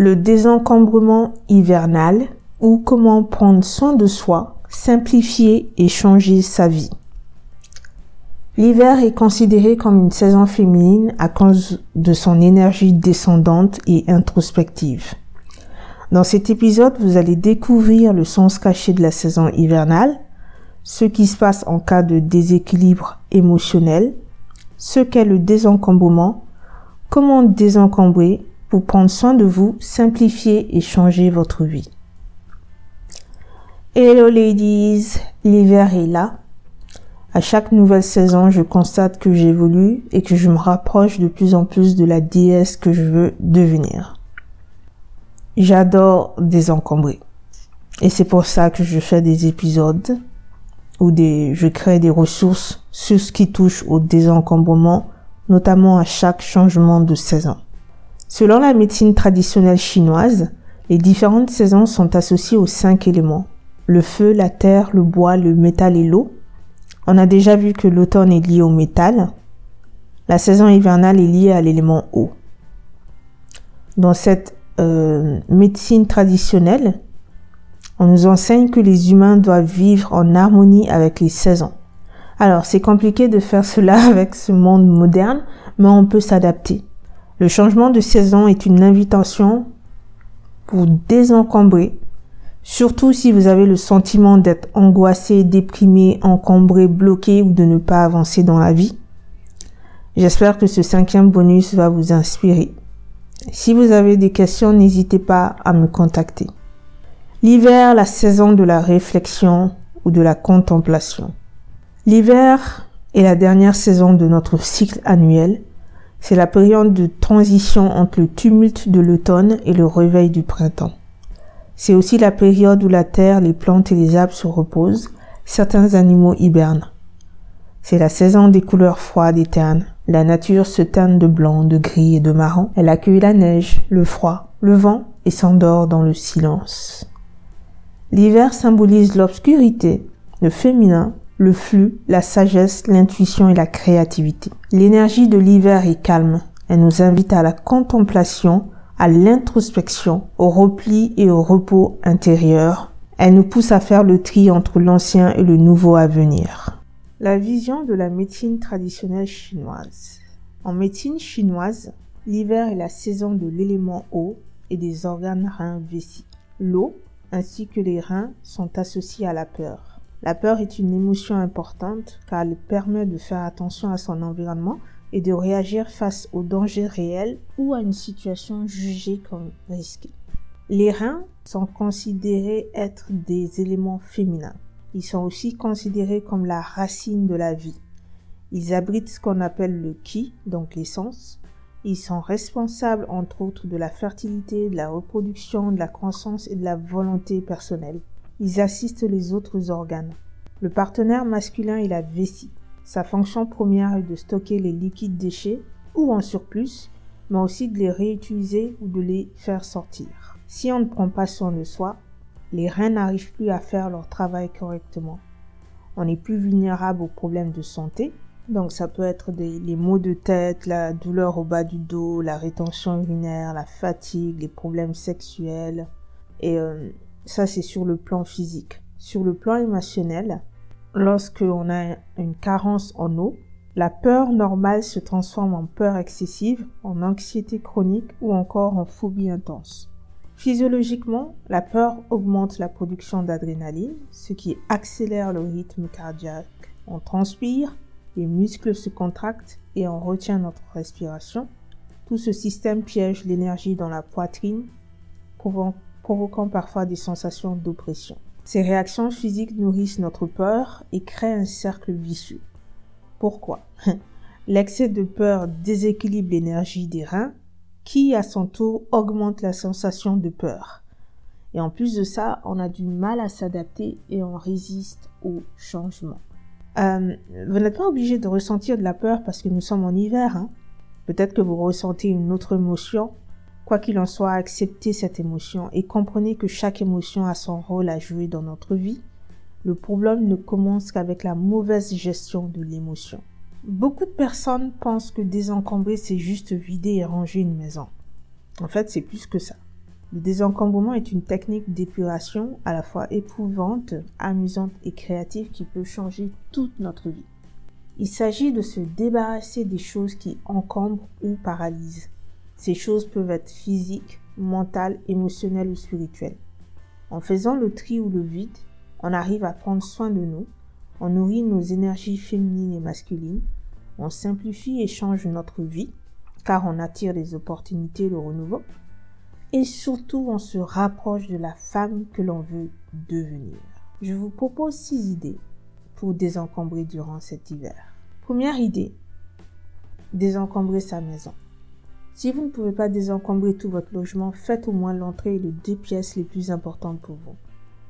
le désencombrement hivernal ou comment prendre soin de soi, simplifier et changer sa vie. L'hiver est considéré comme une saison féminine à cause de son énergie descendante et introspective. Dans cet épisode, vous allez découvrir le sens caché de la saison hivernale, ce qui se passe en cas de déséquilibre émotionnel, ce qu'est le désencombrement, comment désencombrer pour prendre soin de vous, simplifier et changer votre vie. Hello ladies, l'hiver est là. À chaque nouvelle saison, je constate que j'évolue et que je me rapproche de plus en plus de la déesse que je veux devenir. J'adore désencombrer. Et c'est pour ça que je fais des épisodes où des, je crée des ressources sur ce qui touche au désencombrement, notamment à chaque changement de saison. Selon la médecine traditionnelle chinoise, les différentes saisons sont associées aux cinq éléments. Le feu, la terre, le bois, le métal et l'eau. On a déjà vu que l'automne est lié au métal. La saison hivernale est liée à l'élément eau. Dans cette euh, médecine traditionnelle, on nous enseigne que les humains doivent vivre en harmonie avec les saisons. Alors, c'est compliqué de faire cela avec ce monde moderne, mais on peut s'adapter. Le changement de saison est une invitation pour désencombrer Surtout si vous avez le sentiment d'être angoissé, déprimé, encombré, bloqué ou de ne pas avancer dans la vie. J'espère que ce cinquième bonus va vous inspirer. Si vous avez des questions, n'hésitez pas à me contacter. L'hiver, la saison de la réflexion ou de la contemplation. L'hiver est la dernière saison de notre cycle annuel. C'est la période de transition entre le tumulte de l'automne et le réveil du printemps. C'est aussi la période où la terre, les plantes et les arbres se reposent. Certains animaux hibernent. C'est la saison des couleurs froides et ternes. La nature se teint de blanc, de gris et de marron. Elle accueille la neige, le froid, le vent et s'endort dans le silence. L'hiver symbolise l'obscurité, le féminin, le flux, la sagesse, l'intuition et la créativité. L'énergie de l'hiver est calme. Elle nous invite à la contemplation, à l'introspection, au repli et au repos intérieur. Elle nous pousse à faire le tri entre l'ancien et le nouveau à venir. La vision de la médecine traditionnelle chinoise. En médecine chinoise, l'hiver est la saison de l'élément eau et des organes reins vessis. L'eau ainsi que les reins sont associés à la peur. La peur est une émotion importante car elle permet de faire attention à son environnement et de réagir face aux dangers réels ou à une situation jugée comme risquée. Les reins sont considérés être des éléments féminins. Ils sont aussi considérés comme la racine de la vie. Ils abritent ce qu'on appelle le ki, donc l'essence. Ils sont responsables entre autres de la fertilité, de la reproduction, de la croissance et de la volonté personnelle. Ils assistent les autres organes. Le partenaire masculin est la vessie. Sa fonction première est de stocker les liquides déchets ou en surplus, mais aussi de les réutiliser ou de les faire sortir. Si on ne prend pas soin de soi, les reins n'arrivent plus à faire leur travail correctement. On est plus vulnérable aux problèmes de santé, donc ça peut être des, les maux de tête, la douleur au bas du dos, la rétention urinaire, la fatigue, les problèmes sexuels. Et euh, ça c'est sur le plan physique. Sur le plan émotionnel, lorsqu'on a une carence en eau, la peur normale se transforme en peur excessive, en anxiété chronique ou encore en phobie intense. Physiologiquement, la peur augmente la production d'adrénaline, ce qui accélère le rythme cardiaque. On transpire, les muscles se contractent et on retient notre respiration. Tout ce système piège l'énergie dans la poitrine, provoquant parfois des sensations d'oppression. Ces réactions physiques nourrissent notre peur et créent un cercle vicieux. Pourquoi? L'excès de peur déséquilibre l'énergie des reins, qui à son tour augmente la sensation de peur. Et en plus de ça, on a du mal à s'adapter et on résiste au changement. Euh, vous n'êtes pas obligé de ressentir de la peur parce que nous sommes en hiver. Hein. Peut-être que vous ressentez une autre émotion Quoi qu'il en soit, acceptez cette émotion et comprenez que chaque émotion a son rôle à jouer dans notre vie. Le problème ne commence qu'avec la mauvaise gestion de l'émotion. Beaucoup de personnes pensent que désencombrer, c'est juste vider et ranger une maison. En fait, c'est plus que ça. Le désencombrement est une technique d'épuration à la fois éprouvante, amusante et créative qui peut changer toute notre vie. Il s'agit de se débarrasser des choses qui encombrent ou paralysent. Ces choses peuvent être physiques, mentales, émotionnelles ou spirituelles. En faisant le tri ou le vide, on arrive à prendre soin de nous, on nourrit nos énergies féminines et masculines, on simplifie et change notre vie, car on attire les opportunités et le renouveau, et surtout on se rapproche de la femme que l'on veut devenir. Je vous propose six idées pour désencombrer durant cet hiver. Première idée, désencombrer sa maison. Si vous ne pouvez pas désencombrer tout votre logement, faites au moins l'entrée et les deux pièces les plus importantes pour vous.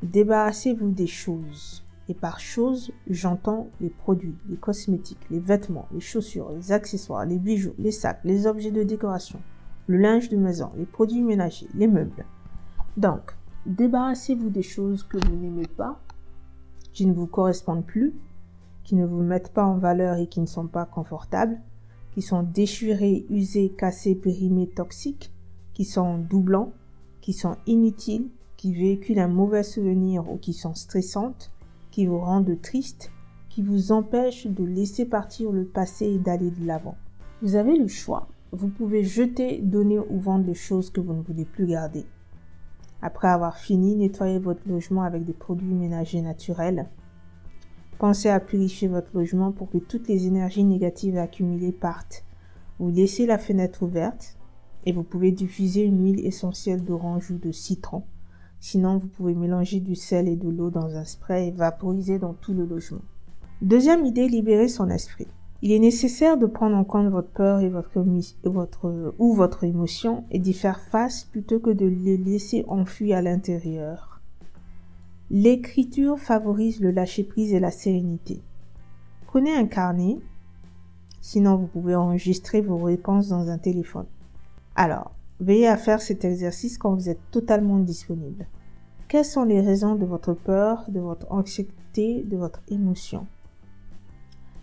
Débarrassez-vous des choses. Et par choses, j'entends les produits, les cosmétiques, les vêtements, les chaussures, les accessoires, les bijoux, les sacs, les objets de décoration, le linge de maison, les produits ménagers, les meubles. Donc, débarrassez-vous des choses que vous n'aimez pas, qui ne vous correspondent plus, qui ne vous mettent pas en valeur et qui ne sont pas confortables, qui sont déchirés, usés, cassés, périmés, toxiques, qui sont doublants, qui sont inutiles, qui véhiculent un mauvais souvenir ou qui sont stressantes, qui vous rendent triste, qui vous empêchent de laisser partir le passé et d'aller de l'avant. Vous avez le choix. Vous pouvez jeter, donner ou vendre les choses que vous ne voulez plus garder. Après avoir fini, nettoyez votre logement avec des produits ménagers naturels. Pensez à purifier votre logement pour que toutes les énergies négatives accumulées partent. Vous laissez la fenêtre ouverte et vous pouvez diffuser une huile essentielle d'orange ou de citron Sinon, vous pouvez mélanger du sel et de l'eau dans un spray et vaporiser dans tout le logement. Deuxième idée, libérer son esprit. Il est nécessaire de prendre en compte votre peur et ou votre émotion et d'y faire face plutôt que de les laisser enfuir à l'intérieur. L'écriture favorise le lâcher-prise et la sérénité. Prenez un carnet, sinon vous pouvez enregistrer vos réponses dans un téléphone. Alors, Veillez à faire cet exercice quand vous êtes totalement disponible. Quelles sont les raisons de votre peur, de votre anxiété, de votre émotion?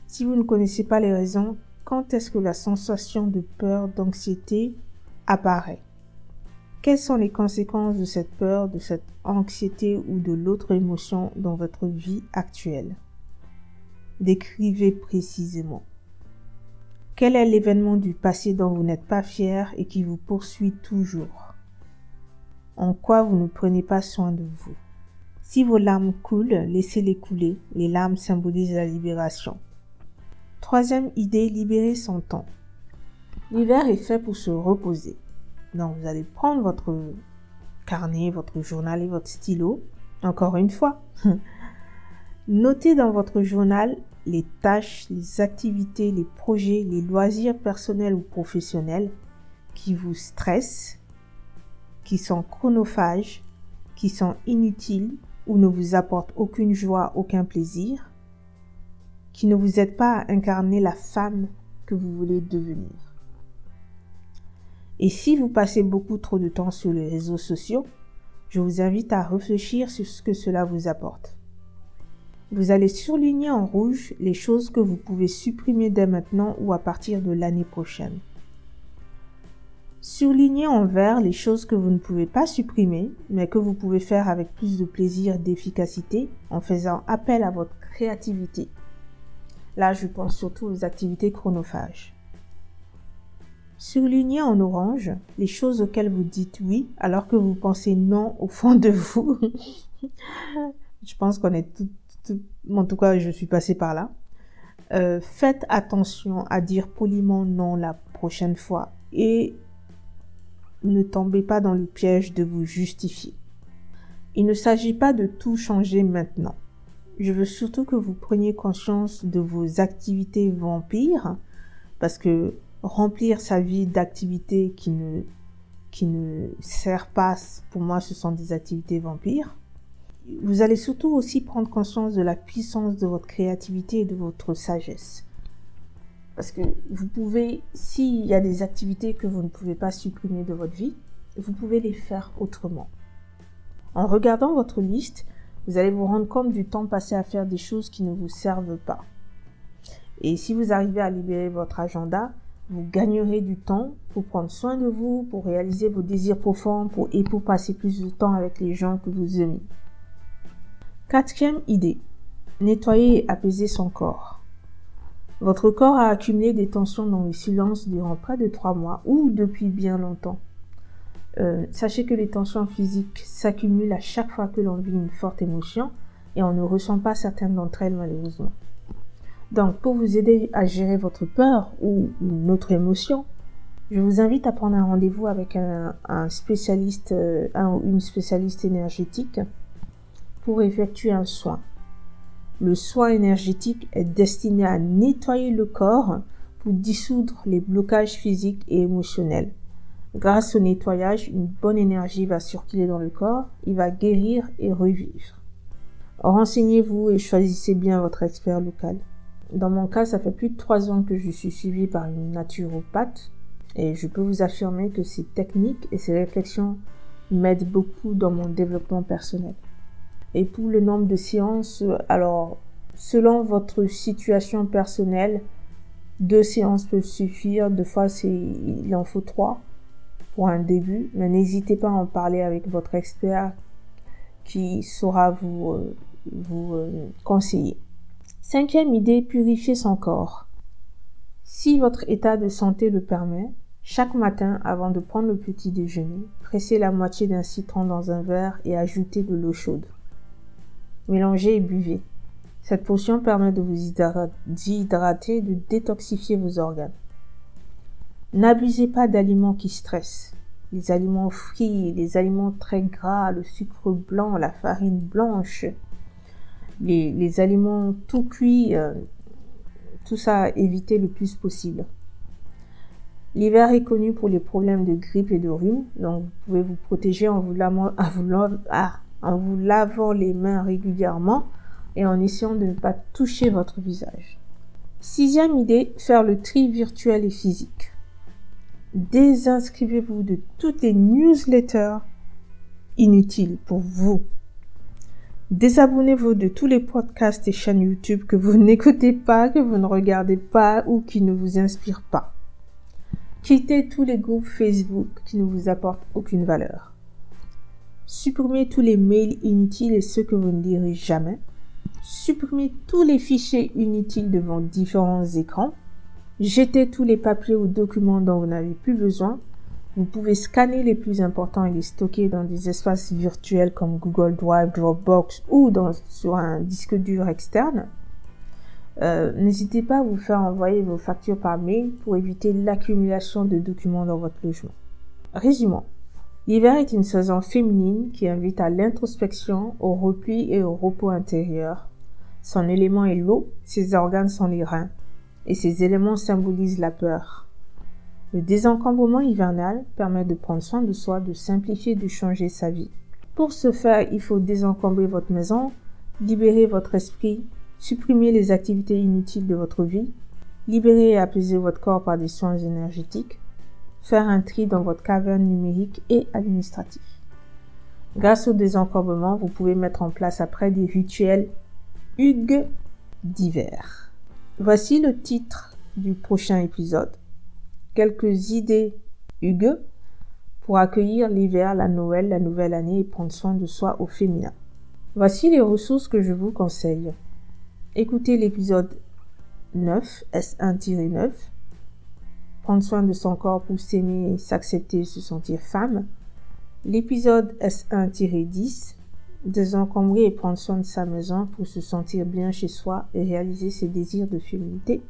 Si vous ne connaissez pas les raisons, quand est-ce que la sensation de peur, d'anxiété apparaît? Quelles sont les conséquences de cette peur, de cette anxiété ou de l'autre émotion dans votre vie actuelle? Décrivez précisément. Quel est l'événement du passé dont vous n'êtes pas fier et qui vous poursuit toujours? En quoi vous ne prenez pas soin de vous? Si vos larmes coulent, laissez-les couler. Les larmes symbolisent la libération. Troisième idée, libérer son temps. L'hiver est fait pour se reposer. Donc vous allez prendre votre carnet, votre journal et votre stylo. Encore une fois, notez dans votre journal les tâches, les activités, les projets, les loisirs personnels ou professionnels qui vous stressent, qui sont chronophages, qui sont inutiles ou ne vous apportent aucune joie, aucun plaisir, qui ne vous aident pas à incarner la femme que vous voulez devenir. Et si vous passez beaucoup trop de temps sur les réseaux sociaux, je vous invite à réfléchir sur ce que cela vous apporte. Vous allez surligner en rouge les choses que vous pouvez supprimer dès maintenant ou à partir de l'année prochaine. Surlignez en vert les choses que vous ne pouvez pas supprimer, mais que vous pouvez faire avec plus de plaisir et d'efficacité en faisant appel à votre créativité. Là, je pense surtout aux activités chronophages. Surlignez en orange les choses auxquelles vous dites oui alors que vous pensez non au fond de vous. je pense qu'on est toutes en tout cas, je suis passée par là. Euh, faites attention à dire poliment non la prochaine fois et ne tombez pas dans le piège de vous justifier. Il ne s'agit pas de tout changer maintenant. Je veux surtout que vous preniez conscience de vos activités vampires parce que remplir sa vie d'activités qui ne qui ne sert pas pour moi ce sont des activités vampires vous allez surtout aussi prendre conscience de la puissance de votre créativité et de votre sagesse. Parce que vous pouvez, s'il y a des activités que vous ne pouvez pas supprimer de votre vie, vous pouvez les faire autrement. En regardant votre liste, vous allez vous rendre compte du temps passé à faire des choses qui ne vous servent pas. Et si vous arrivez à libérer votre agenda, Vous gagnerez du temps pour prendre soin de vous, pour réaliser vos désirs profonds et pour passer plus de temps avec les gens que vous aimez. Quatrième idée. Nettoyer et apaiser son corps. Votre corps a accumulé des tensions dans le silence durant près de trois mois ou depuis bien longtemps. Euh, sachez que les tensions physiques s'accumulent à chaque fois que l'on vit une forte émotion et on ne ressent pas certaines d'entre elles malheureusement. Donc, pour vous aider à gérer votre peur ou une autre émotion, je vous invite à prendre un rendez-vous avec un, spécialiste, euh, une spécialiste énergétique pour effectuer un soin. Le soin énergétique est destiné à nettoyer le corps pour dissoudre les blocages physiques et émotionnels. Grâce au nettoyage, une bonne énergie va circuler dans le corps, il va guérir et revivre. Renseignez-vous et choisissez bien votre expert local. Dans mon cas, ça fait plus de trois ans que je suis suivie par une naturopathe et je peux vous affirmer que ces techniques et ces réflexions m'aident beaucoup dans mon développement personnel. Et pour le nombre de séances, alors, selon votre situation personnelle, deux séances peuvent suffire. Deux fois, il en faut trois pour un début. Mais n'hésitez pas à en parler avec votre expert qui saura vous, euh, vous euh, conseiller. Cinquième idée, purifier son corps. Si votre état de santé le permet, chaque matin, avant de prendre le petit déjeuner, pressez la moitié d'un citron dans un verre et ajoutez de l'eau chaude. Mélangez et buvez. Cette potion permet de vous hydrater et de détoxifier vos organes. N'abusez pas d'aliments qui stressent. Les aliments frits, les aliments très gras, le sucre blanc, la farine blanche, les, aliments tout cuits, euh, tout ça éviter le plus possible. L'hiver est connu pour les problèmes de grippe et de rhume, donc vous pouvez vous protéger lavant, en vous lavant les mains régulièrement et en essayant de ne pas toucher votre visage. Sixième idée, faire le tri virtuel et physique. Désinscrivez-vous de toutes les newsletters inutiles pour vous Désabonnez-vous de tous les podcasts et chaînes YouTube que vous n'écoutez pas, que vous ne regardez pas ou qui ne vous inspirent pas. Quittez tous les groupes Facebook qui ne vous apportent aucune valeur. Supprimez tous les mails inutiles et ceux que vous ne lirez jamais. Supprimez tous les fichiers inutiles devant différents écrans. Jetez tous les papiers ou documents dont vous n'avez plus besoin vous pouvez scanner les plus importants et les stocker dans des espaces virtuels comme Google Drive, Dropbox ou dans, sur un disque dur externe. Euh, n'hésitez pas à vous faire envoyer vos factures par mail pour éviter l'accumulation de documents dans votre logement. Résumons. L'hiver est une saison féminine qui invite à l'introspection, au repli et au repos intérieur. Son élément est l'eau, ses organes sont les reins, et ces éléments symbolisent la peur. Le désencombrement hivernal permet de prendre soin de soi, de simplifier, de changer sa vie. Pour ce faire, il faut désencombrer votre maison, libérer votre esprit, supprimer les activités inutiles de votre vie, libérer et apaiser votre corps par des soins énergétiques, faire un tri dans votre caverne numérique et administratif. Grâce au désencombrement, vous pouvez mettre en place après des rituels Hugues d'hiver. Voici le titre du prochain épisode quelques idées Hugues pour accueillir l'hiver, la Noël, la nouvelle année et prendre soin de soi au féminin. Voici les ressources que je vous conseille. Écoutez l'épisode 9, S1-9. Prendre soin de son corps pour s'aimer, s'accepter, se sentir femme. L'épisode S1-10. Désencombrer et prendre soin de sa maison pour se sentir bien chez soi et réaliser ses désirs de féminité.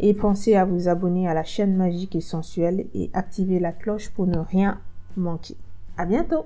Et pensez à vous abonner à la chaîne magique et sensuelle et activer la cloche pour ne rien manquer. À bientôt!